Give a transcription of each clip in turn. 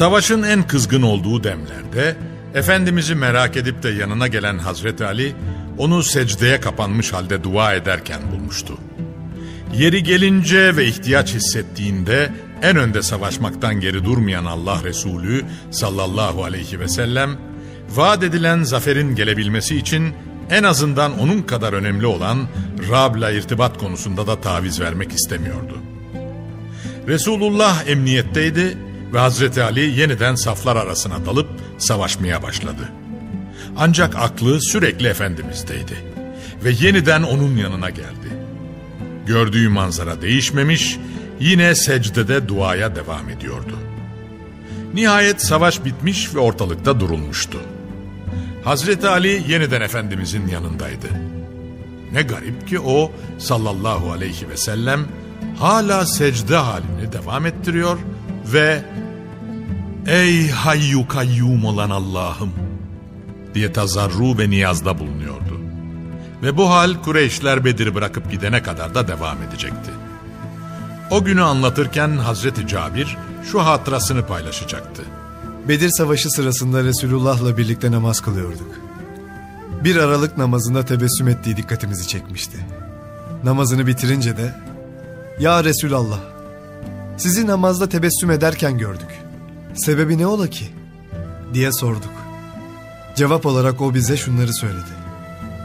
Savaşın en kızgın olduğu demlerde Efendimiz'i merak edip de yanına gelen Hazreti Ali onu secdeye kapanmış halde dua ederken bulmuştu. Yeri gelince ve ihtiyaç hissettiğinde en önde savaşmaktan geri durmayan Allah Resulü sallallahu aleyhi ve sellem vaat edilen zaferin gelebilmesi için en azından onun kadar önemli olan Rab'la irtibat konusunda da taviz vermek istemiyordu. Resulullah emniyetteydi ve Hazreti Ali yeniden saflar arasına dalıp savaşmaya başladı. Ancak aklı sürekli Efendimiz'deydi ve yeniden onun yanına geldi. Gördüğü manzara değişmemiş, yine secdede duaya devam ediyordu. Nihayet savaş bitmiş ve ortalıkta durulmuştu. Hazreti Ali yeniden Efendimizin yanındaydı. Ne garip ki o sallallahu aleyhi ve sellem hala secde halini devam ettiriyor ve ''Ey hayyu kayyum olan Allah'ım'' diye tazarru ve niyazda bulunuyordu. Ve bu hal Kureyşler Bedir'i bırakıp gidene kadar da devam edecekti. O günü anlatırken Hazreti Cabir şu hatırasını paylaşacaktı. Bedir Savaşı sırasında Resulullah'la birlikte namaz kılıyorduk. Bir aralık namazında tebessüm ettiği dikkatimizi çekmişti. Namazını bitirince de ''Ya Resulallah, sizi namazda tebessüm ederken gördük. Sebebi ne ola ki?'' diye sorduk. Cevap olarak o bize şunları söyledi.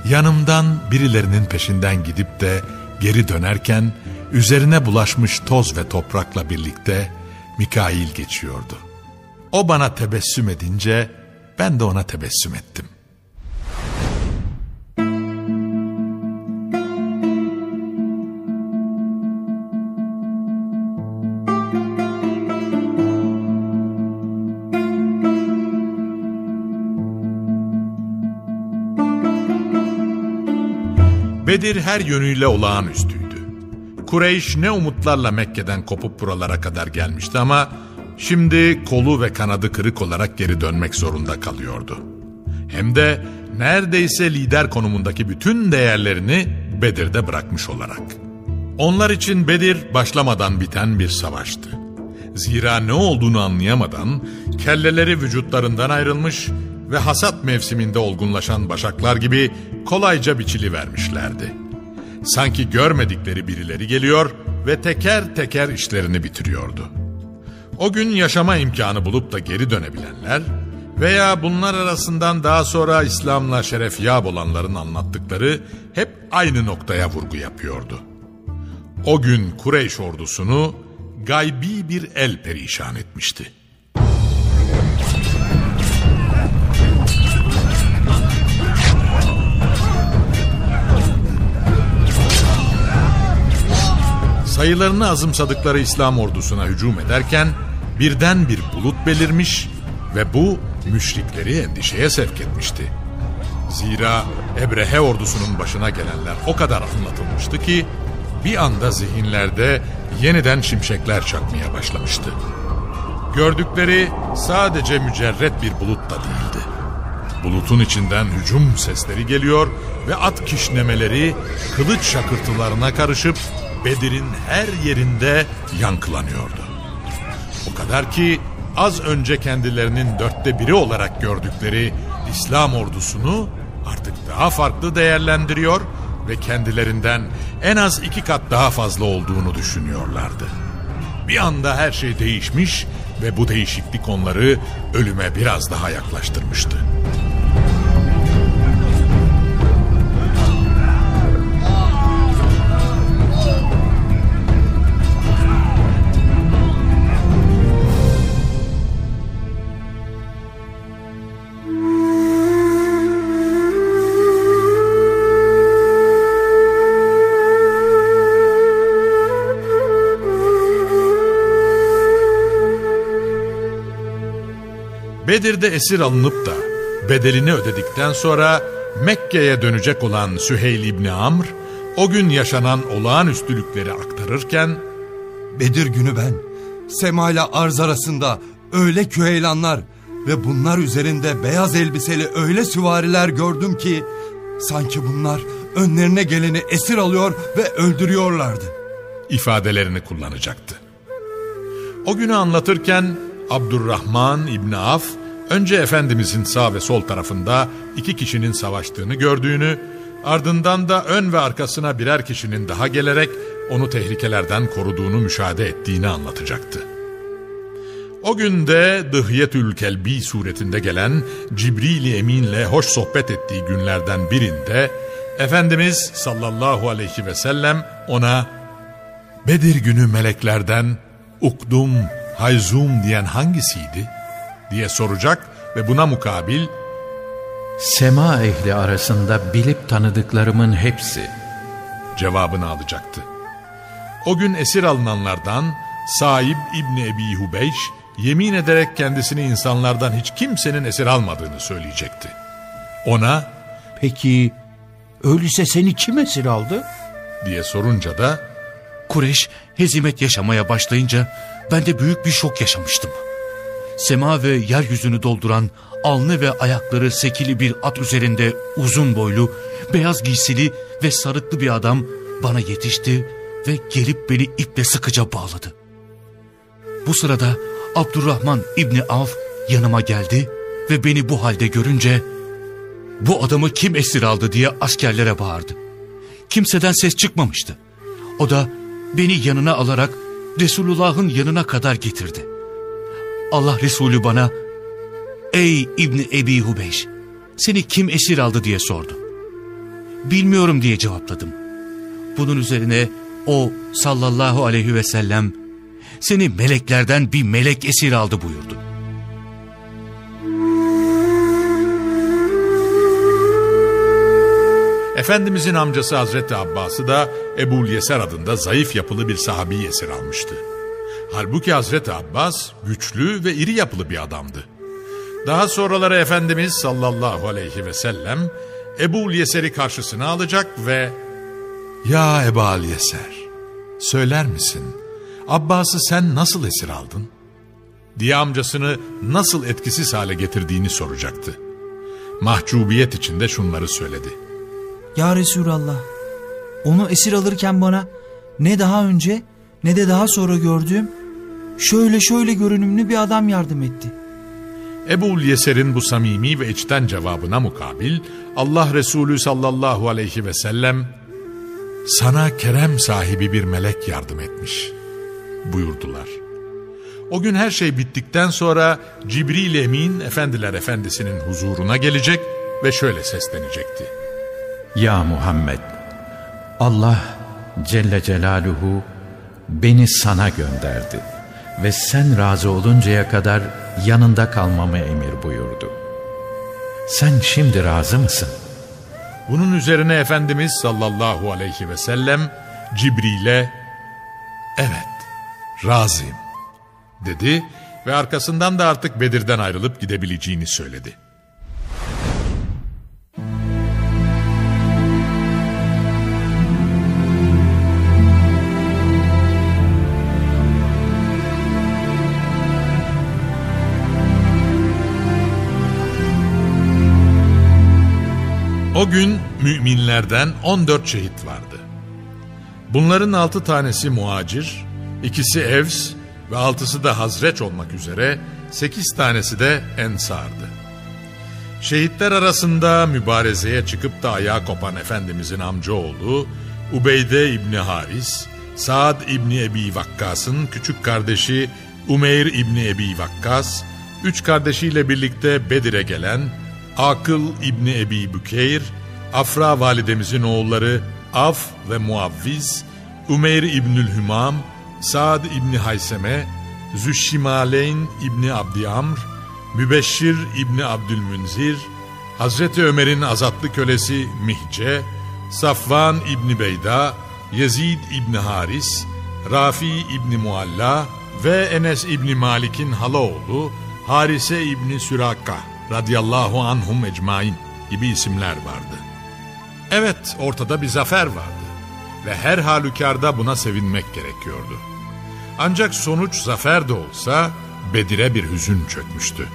Yanımdan birilerinin peşinden gidip de geri dönerken üzerine bulaşmış toz ve toprakla birlikte Mikail geçiyordu. O bana tebessüm edince ben de ona tebessüm ettim. Bedir her yönüyle olağanüstüydü. Kureyş ne umutlarla Mekke'den kopup buralara kadar gelmişti ama şimdi kolu ve kanadı kırık olarak geri dönmek zorunda kalıyordu. Hem de neredeyse lider konumundaki bütün değerlerini Bedir'de bırakmış olarak. Onlar için Bedir başlamadan biten bir savaştı. Zira ne olduğunu anlayamadan kelleleri vücutlarından ayrılmış ve hasat mevsiminde olgunlaşan başaklar gibi kolayca biçili vermişlerdi. Sanki görmedikleri birileri geliyor ve teker teker işlerini bitiriyordu. O gün yaşama imkanı bulup da geri dönebilenler veya bunlar arasından daha sonra İslam'la şerefyab olanların anlattıkları hep aynı noktaya vurgu yapıyordu. O gün Kureyş ordusunu gaybi bir el perişan etmişti. Sayılarını azımsadıkları İslam ordusuna hücum ederken birden bir bulut belirmiş ve bu müşrikleri endişeye sevk etmişti. Zira Ebrehe ordusunun başına gelenler o kadar anlatılmıştı ki bir anda zihinlerde yeniden şimşekler çakmaya başlamıştı. Gördükleri sadece mücerret bir bulut da değildi. Bulutun içinden hücum sesleri geliyor ve at kişnemeleri kılıç şakırtılarına karışıp Bedir'in her yerinde yankılanıyordu. O kadar ki az önce kendilerinin dörtte biri olarak gördükleri İslam ordusunu artık daha farklı değerlendiriyor ve kendilerinden en az iki kat daha fazla olduğunu düşünüyorlardı. Bir anda her şey değişmiş ve bu değişiklik onları ölüme biraz daha yaklaştırmıştı. Bedir'de esir alınıp da bedelini ödedikten sonra Mekke'ye dönecek olan Süheyl İbni Amr, o gün yaşanan olağanüstülükleri aktarırken, Bedir günü ben, Sema ile arz arasında öyle küheylanlar ve bunlar üzerinde beyaz elbiseli öyle süvariler gördüm ki, sanki bunlar önlerine geleni esir alıyor ve öldürüyorlardı. ifadelerini kullanacaktı. O günü anlatırken Abdurrahman İbni Af önce Efendimizin sağ ve sol tarafında iki kişinin savaştığını gördüğünü, ardından da ön ve arkasına birer kişinin daha gelerek onu tehlikelerden koruduğunu müşahede ettiğini anlatacaktı. O günde Dıhyetül Kelbi suretinde gelen Cibril-i Emin'le hoş sohbet ettiği günlerden birinde Efendimiz sallallahu aleyhi ve sellem ona Bedir günü meleklerden Ukdum, Hayzum diyen hangisiydi? Diye soracak ve buna mukabil Sema ehli arasında bilip tanıdıklarımın hepsi. cevabını alacaktı. O gün esir alınanlardan Saib İbni Ebi Hubeyş yemin ederek kendisini insanlardan hiç kimsenin esir almadığını söyleyecekti. Ona Peki öyleyse seni kim esir aldı? diye sorunca da Kureş hezimet yaşamaya başlayınca ben de büyük bir şok yaşamıştım. Sema ve yeryüzünü dolduran alnı ve ayakları sekili bir at üzerinde uzun boylu, beyaz giysili ve sarıklı bir adam bana yetişti ve gelip beni iple sıkıca bağladı. Bu sırada Abdurrahman İbni Avf yanıma geldi ve beni bu halde görünce bu adamı kim esir aldı diye askerlere bağırdı. Kimseden ses çıkmamıştı. O da beni yanına alarak Resulullah'ın yanına kadar getirdi. Allah Resulü bana Ey İbni Ebi Hubeyş seni kim esir aldı diye sordu. Bilmiyorum diye cevapladım. Bunun üzerine o sallallahu aleyhi ve sellem seni meleklerden bir melek esir aldı buyurdu. Efendimizin amcası Hazreti Abbas'ı da Ebul Yeser adında zayıf yapılı bir sahabi esir almıştı. Halbuki Hazreti Abbas güçlü ve iri yapılı bir adamdı. Daha sonraları Efendimiz sallallahu aleyhi ve sellem Ebul Yeser'i karşısına alacak ve ''Ya Ebal Yeser, söyler misin Abbas'ı sen nasıl esir aldın?'' diye amcasını nasıl etkisiz hale getirdiğini soracaktı. Mahcubiyet içinde şunları söyledi. Ya Resulallah, onu esir alırken bana ne daha önce ne de daha sonra gördüğüm şöyle şöyle görünümlü bir adam yardım etti. Ebul Yeser'in bu samimi ve içten cevabına mukabil Allah Resulü sallallahu aleyhi ve sellem sana kerem sahibi bir melek yardım etmiş buyurdular. O gün her şey bittikten sonra Cibril Emin Efendiler Efendisi'nin huzuruna gelecek ve şöyle seslenecekti. Ya Muhammed, Allah Celle Celaluhu beni sana gönderdi ve sen razı oluncaya kadar yanında kalmamı emir buyurdu. Sen şimdi razı mısın? Bunun üzerine Efendimiz sallallahu aleyhi ve sellem Cibril'e evet razıyım dedi ve arkasından da artık Bedir'den ayrılıp gidebileceğini söyledi. O gün müminlerden 14 şehit vardı. Bunların altı tanesi muacir, ikisi Evs ve altısı da Hazreç olmak üzere sekiz tanesi de Ensar'dı. Şehitler arasında mübarezeye çıkıp da ayağa kopan Efendimizin amcaoğlu Ubeyde İbni Haris, Saad İbni Ebi Vakkas'ın küçük kardeşi Umeyr İbni Ebi Vakkas, üç kardeşiyle birlikte Bedir'e gelen Akıl İbni Ebi Bükeyr, Afra validemizin oğulları Af ve Muavviz, Umeyr İbnül Hümam, Saad İbni Hayseme, Züşşimaleyn İbni Abdi Amr, Mübeşşir İbni Abdülmünzir, Hazreti Ömer'in azatlı kölesi Mihce, Safvan İbni Beyda, Yezid İbni Haris, Rafi İbni Mualla ve Enes İbni Malik'in halaoğlu Harise İbni Süraka radıyallahu anhum ecmain gibi isimler vardı. Evet ortada bir zafer vardı ve her halükarda buna sevinmek gerekiyordu. Ancak sonuç zafer de olsa Bedir'e bir hüzün çökmüştü.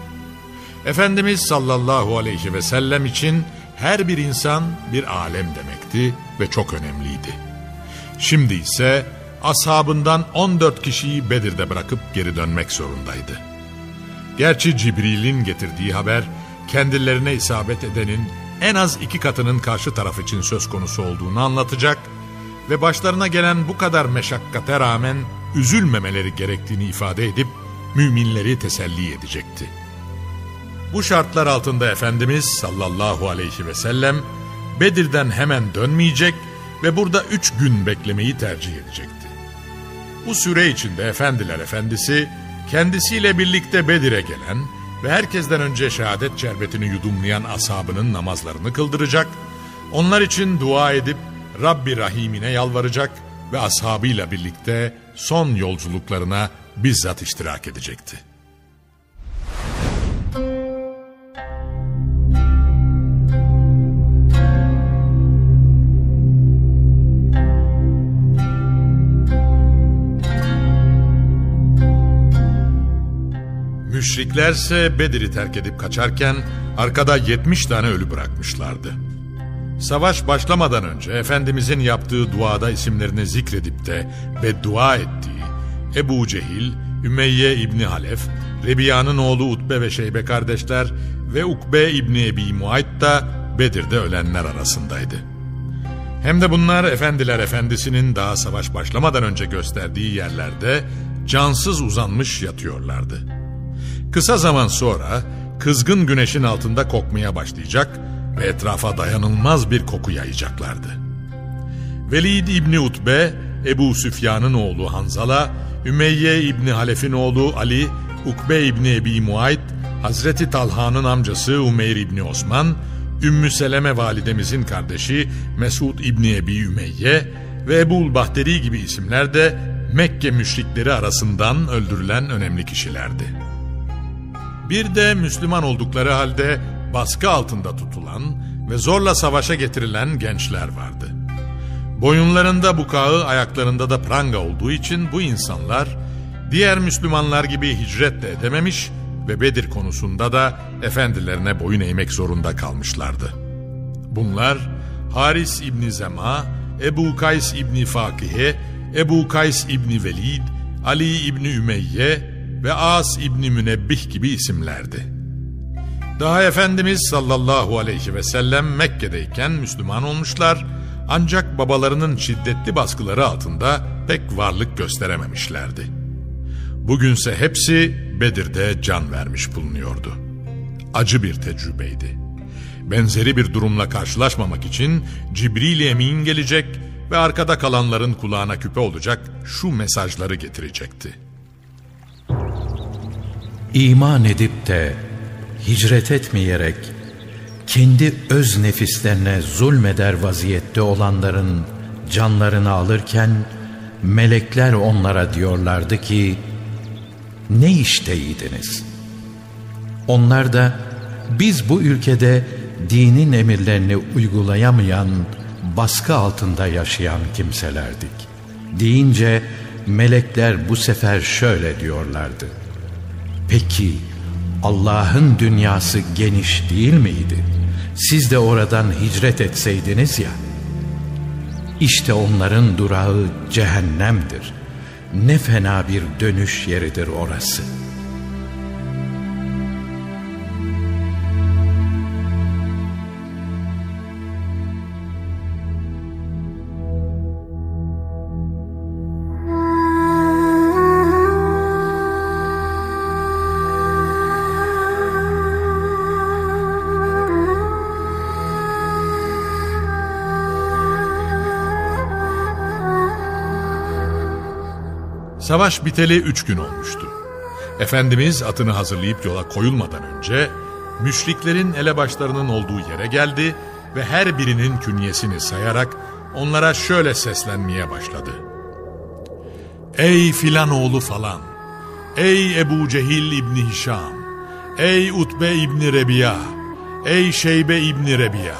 Efendimiz sallallahu aleyhi ve sellem için her bir insan bir alem demekti ve çok önemliydi. Şimdi ise ashabından 14 kişiyi Bedir'de bırakıp geri dönmek zorundaydı. Gerçi Cibril'in getirdiği haber kendilerine isabet edenin en az iki katının karşı taraf için söz konusu olduğunu anlatacak ve başlarına gelen bu kadar meşakkate rağmen üzülmemeleri gerektiğini ifade edip müminleri teselli edecekti. Bu şartlar altında Efendimiz sallallahu aleyhi ve sellem Bedir'den hemen dönmeyecek ve burada üç gün beklemeyi tercih edecekti. Bu süre içinde Efendiler Efendisi kendisiyle birlikte Bedir'e gelen ve herkesten önce şehadet şerbetini yudumlayan ashabının namazlarını kıldıracak, onlar için dua edip Rabbi Rahim'ine yalvaracak ve ashabıyla birlikte son yolculuklarına bizzat iştirak edecekti. Müşriklerse Bedir'i terk edip kaçarken arkada 70 tane ölü bırakmışlardı. Savaş başlamadan önce Efendimizin yaptığı duada isimlerini zikredip de beddua ettiği Ebu Cehil, Ümeyye İbni Halef, Rebiya'nın oğlu Utbe ve Şeybe kardeşler ve Ukbe İbni Ebi Muayt da Bedir'de ölenler arasındaydı. Hem de bunlar Efendiler Efendisi'nin daha savaş başlamadan önce gösterdiği yerlerde cansız uzanmış yatıyorlardı. Kısa zaman sonra kızgın güneşin altında kokmaya başlayacak ve etrafa dayanılmaz bir koku yayacaklardı. Velid İbni Utbe, Ebu Süfyan'ın oğlu Hanzala, Ümeyye İbni Halef'in oğlu Ali, Ukbe İbni Ebi Muayt, Hazreti Talha'nın amcası Umeyr İbni Osman, Ümmü Seleme validemizin kardeşi Mesud İbni Ebi Ümeyye ve Ebul Bahteri gibi isimler de Mekke müşrikleri arasından öldürülen önemli kişilerdi. Bir de Müslüman oldukları halde baskı altında tutulan ve zorla savaşa getirilen gençler vardı. Boyunlarında bukağı, ayaklarında da pranga olduğu için bu insanlar diğer Müslümanlar gibi hicret de edememiş ve Bedir konusunda da efendilerine boyun eğmek zorunda kalmışlardı. Bunlar Haris İbni Zema, Ebu Kays İbni Fakihe, Ebu Kays İbni Velid, Ali İbni Ümeyye ve As İbni Münebbih gibi isimlerdi. Daha Efendimiz sallallahu aleyhi ve sellem Mekke'deyken Müslüman olmuşlar ancak babalarının şiddetli baskıları altında pek varlık gösterememişlerdi. Bugünse hepsi Bedir'de can vermiş bulunuyordu. Acı bir tecrübeydi. Benzeri bir durumla karşılaşmamak için Cibril Emin gelecek ve arkada kalanların kulağına küpe olacak şu mesajları getirecekti. İman edip de hicret etmeyerek kendi öz nefislerine zulmeder vaziyette olanların canlarını alırken melekler onlara diyorlardı ki ne işteydiniz? Onlar da biz bu ülkede dinin emirlerini uygulayamayan, baskı altında yaşayan kimselerdik. Deyince melekler bu sefer şöyle diyorlardı. Peki Allah'ın dünyası geniş değil miydi? Siz de oradan hicret etseydiniz ya. İşte onların durağı cehennemdir. Ne fena bir dönüş yeridir orası. Savaş biteli üç gün olmuştu. Efendimiz atını hazırlayıp yola koyulmadan önce müşriklerin elebaşlarının olduğu yere geldi ve her birinin künyesini sayarak onlara şöyle seslenmeye başladı. Ey filan oğlu falan, ey Ebu Cehil İbni Hişam, ey Utbe İbni Rebiya, ey Şeybe İbni Rebiya,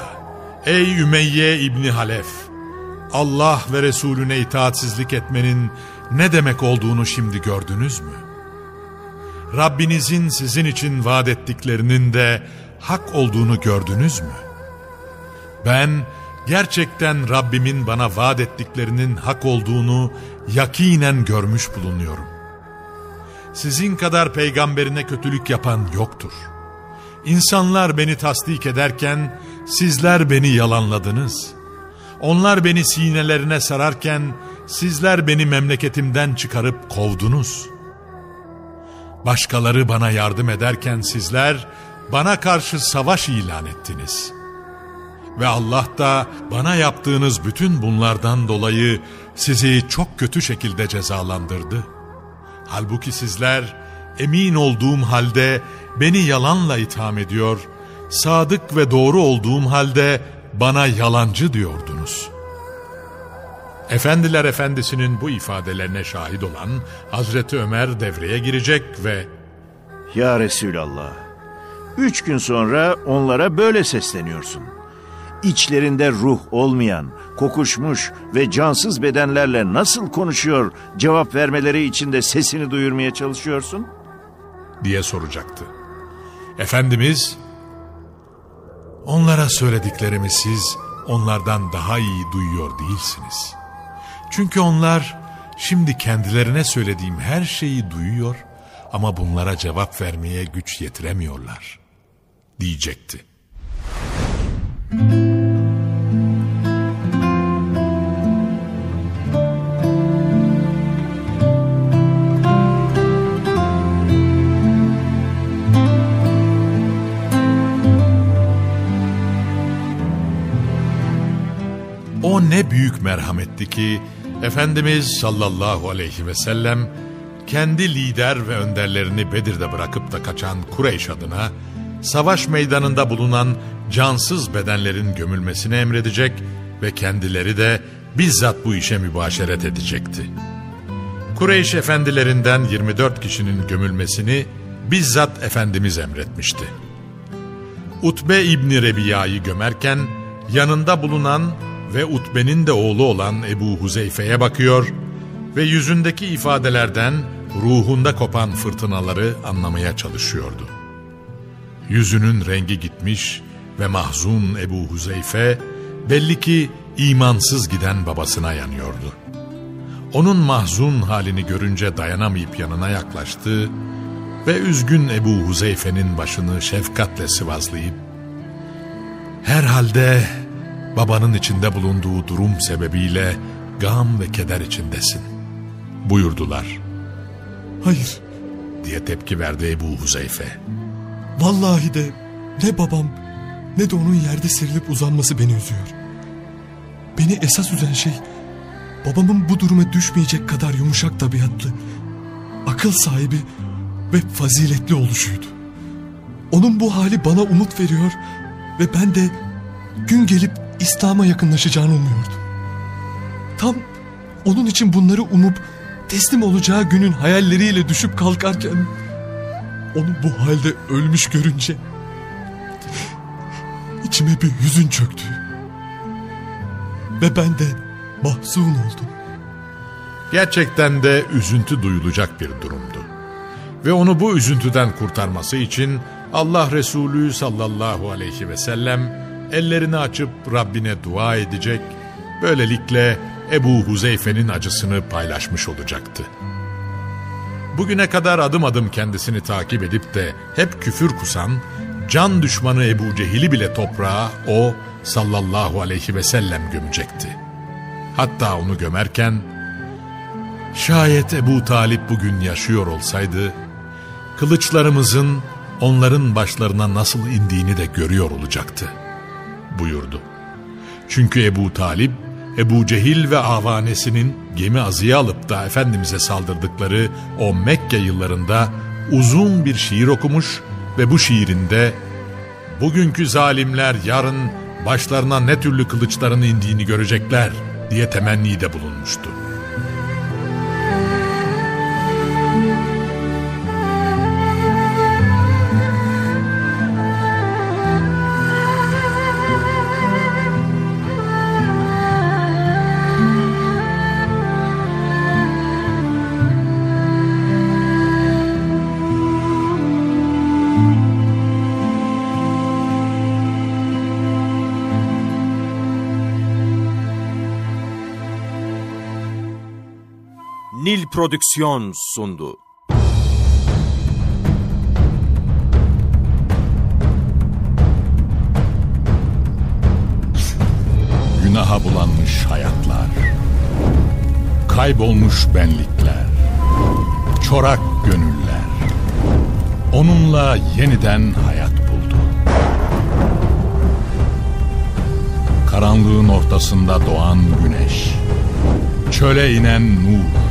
ey Ümeyye İbni Halef, Allah ve Resulüne itaatsizlik etmenin ne demek olduğunu şimdi gördünüz mü? Rabbinizin sizin için vaat ettiklerinin de hak olduğunu gördünüz mü? Ben gerçekten Rabbimin bana vaat ettiklerinin hak olduğunu yakinen görmüş bulunuyorum. Sizin kadar peygamberine kötülük yapan yoktur. İnsanlar beni tasdik ederken sizler beni yalanladınız. Onlar beni sinelerine sararken sizler beni memleketimden çıkarıp kovdunuz. Başkaları bana yardım ederken sizler bana karşı savaş ilan ettiniz. Ve Allah da bana yaptığınız bütün bunlardan dolayı sizi çok kötü şekilde cezalandırdı. Halbuki sizler emin olduğum halde beni yalanla itham ediyor, sadık ve doğru olduğum halde bana yalancı diyordunuz.'' Efendiler Efendisi'nin bu ifadelerine şahit olan Hazreti Ömer devreye girecek ve Ya Resulallah, üç gün sonra onlara böyle sesleniyorsun. İçlerinde ruh olmayan, kokuşmuş ve cansız bedenlerle nasıl konuşuyor, cevap vermeleri için de sesini duyurmaya çalışıyorsun? diye soracaktı. Efendimiz, onlara söylediklerimi siz onlardan daha iyi duyuyor değilsiniz.'' Çünkü onlar şimdi kendilerine söylediğim her şeyi duyuyor ama bunlara cevap vermeye güç yetiremiyorlar diyecekti. O ne büyük merhametti ki Efendimiz sallallahu aleyhi ve sellem kendi lider ve önderlerini Bedir'de bırakıp da kaçan Kureyş adına savaş meydanında bulunan cansız bedenlerin gömülmesini emredecek ve kendileri de bizzat bu işe mübaşeret edecekti. Kureyş efendilerinden 24 kişinin gömülmesini bizzat Efendimiz emretmişti. Utbe İbni Rebiya'yı gömerken yanında bulunan ve Utbe'nin de oğlu olan Ebu Huzeyfe'ye bakıyor ve yüzündeki ifadelerden ruhunda kopan fırtınaları anlamaya çalışıyordu. Yüzünün rengi gitmiş ve mahzun Ebu Huzeyfe belli ki imansız giden babasına yanıyordu. Onun mahzun halini görünce dayanamayıp yanına yaklaştı ve üzgün Ebu Huzeyfe'nin başını şefkatle sıvazlayıp ''Herhalde babanın içinde bulunduğu durum sebebiyle gam ve keder içindesin buyurdular. Hayır diye tepki verdi Ebu Huzeyfe. Vallahi de ne babam ne de onun yerde serilip uzanması beni üzüyor. Beni esas üzen şey babamın bu duruma düşmeyecek kadar yumuşak tabiatlı, akıl sahibi ve faziletli oluşuydu. Onun bu hali bana umut veriyor ve ben de gün gelip İslam'a yakınlaşacağını umuyordum. Tam onun için bunları umup teslim olacağı günün hayalleriyle düşüp kalkarken onu bu halde ölmüş görünce içime bir hüzün çöktü. Ve ben de mahzun oldum. Gerçekten de üzüntü duyulacak bir durumdu. Ve onu bu üzüntüden kurtarması için Allah Resulü sallallahu aleyhi ve sellem ellerini açıp Rabbine dua edecek, böylelikle Ebu Huzeyfe'nin acısını paylaşmış olacaktı. Bugüne kadar adım adım kendisini takip edip de hep küfür kusan, can düşmanı Ebu Cehil'i bile toprağa o sallallahu aleyhi ve sellem gömecekti. Hatta onu gömerken, şayet Ebu Talip bugün yaşıyor olsaydı, kılıçlarımızın onların başlarına nasıl indiğini de görüyor olacaktı, buyurdu. Çünkü Ebu Talip, Ebu Cehil ve avanesinin gemi azıya alıp da Efendimiz'e saldırdıkları o Mekke yıllarında uzun bir şiir okumuş ve bu şiirinde bugünkü zalimler yarın başlarına ne türlü kılıçların indiğini görecekler diye temennide bulunmuştu. Prodüksiyon sundu. Günaha bulanmış hayatlar, kaybolmuş benlikler, çorak gönüller, onunla yeniden hayat buldu. Karanlığın ortasında doğan güneş, çöle inen nur,